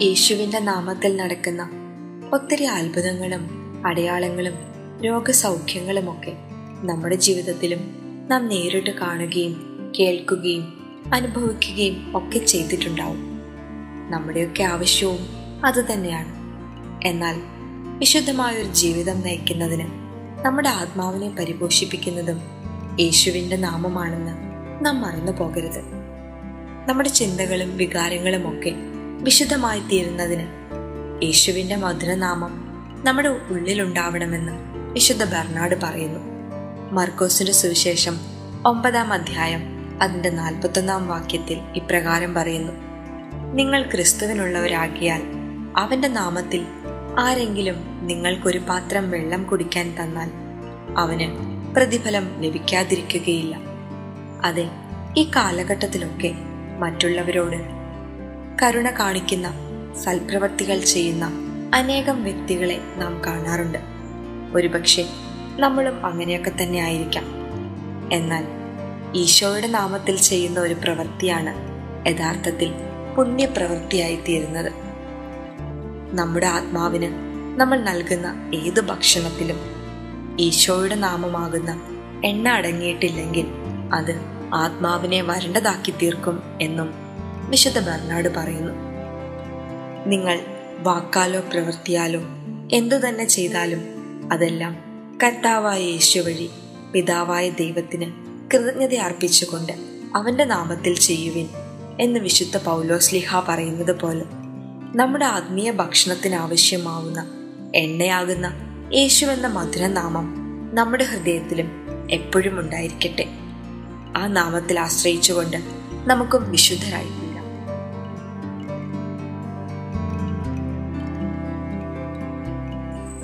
യേശുവിന്റെ നാമത്തിൽ നടക്കുന്ന ഒത്തിരി അത്ഭുതങ്ങളും അടയാളങ്ങളും രോഗസൗഖ്യങ്ങളുമൊക്കെ നമ്മുടെ ജീവിതത്തിലും നാം നേരിട്ട് കാണുകയും കേൾക്കുകയും അനുഭവിക്കുകയും ഒക്കെ ചെയ്തിട്ടുണ്ടാവും. നമ്മുടെയൊക്കെ ആവശ്യവും അതുതന്നെയാണ് എന്നാൽ വിശുദ്ധമായൊരു ജീവിതം നയിക്കുന്നതിന് നമ്മുടെ ആത്മാവിനെ പരിപോഷിപ്പിക്കുന്നതും യേശുവിന്റെ നാമമാണെന്ന് നാം മറന്നു പോകരുത് നമ്മുടെ ചിന്തകളും വികാരങ്ങളും ഒക്കെ വിശുദ്ധമായി തീരുന്നതിന് യേശുവിന്റെ മധുരനാമം നമ്മുടെ ഉള്ളിലുണ്ടാവണമെന്ന് വിശുദ്ധ ബർണാഡ് പറയുന്നു. മർക്കോസിന്റെ സുവിശേഷം ഒമ്പതാം അധ്യായം അതിന്റെ നാൽപ്പത്തൊന്നാം വാക്യത്തിൽ ഇപ്രകാരം പറയുന്നു. നിങ്ങൾ ക്രിസ്തുവിനുള്ളവരാകിയാൽ അവന്റെ നാമത്തിൽ ആരെങ്കിലും നിങ്ങൾക്കൊരു പാത്രം വെള്ളം കുടിക്കാൻ തന്നാൽ അവന് പ്രതിഫലം ലഭിക്കാതിരിക്കുകയില്ല. അതെ ഈ കാലഘട്ടത്തിലൊക്കെ മറ്റുള്ളവരോട് കരുണ കാണിക്കുന്ന സൽപ്രവർത്തികൾ ചെയ്യുന്ന അനേകം വ്യക്തികളെ നാം കാണാറുണ്ട്. ഒരുപക്ഷെ നമ്മളും അങ്ങനെയൊക്കെ തന്നെ ആയിരിക്കാം. എന്നാൽ ഈശോയുടെ നാമത്തിൽ ചെയ്യുന്ന ഒരു പ്രവൃത്തിയാണ് യഥാർത്ഥത്തിൽ പുണ്യപ്രവൃത്തിയായി തീരുന്നത്. നമ്മുടെ ആത്മാവിന് നമ്മൾ നൽകുന്ന ഏത് ഭക്ഷണത്തിലും ഈശോയുടെ നാമമാകുന്ന എണ്ണ അടങ്ങിയിട്ടില്ലെങ്കിൽ അത് ആത്മാവിനെ വരണ്ടതാക്കി തീർക്കും എന്നും വിശുദ്ധ ബർണാട് പറയുന്നു. നിങ്ങൾ വാക്കാലോ പ്രവൃത്തിയാലോ എന്തു തന്നെ ചെയ്താലും അതെല്ലാം കർത്താവായ യേശു വഴി പിതാവായ ദൈവത്തിന് കൃതജ്ഞത അർപ്പിച്ചുകൊണ്ട് അവന്റെ നാമത്തിൽ ചെയ്യുവിൻ എന്ന് വിശുദ്ധ പൗലോസ്ലിഹ പറയുന്നത് പോലെ നമ്മുടെ ആത്മീയ ഭക്ഷണത്തിന് ആവശ്യമാവുന്ന എണ്ണയാകുന്ന യേശുവെന്ന മധുരനാമം നമ്മുടെ ഹൃദയത്തിലും എപ്പോഴും ഉണ്ടായിരിക്കട്ടെ. ആ നാമത്തിൽ ആശ്രയിച്ചുകൊണ്ട് നമുക്കും വിശുദ്ധരായി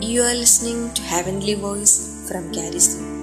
You are listening to Heavenly Voice from Garrison.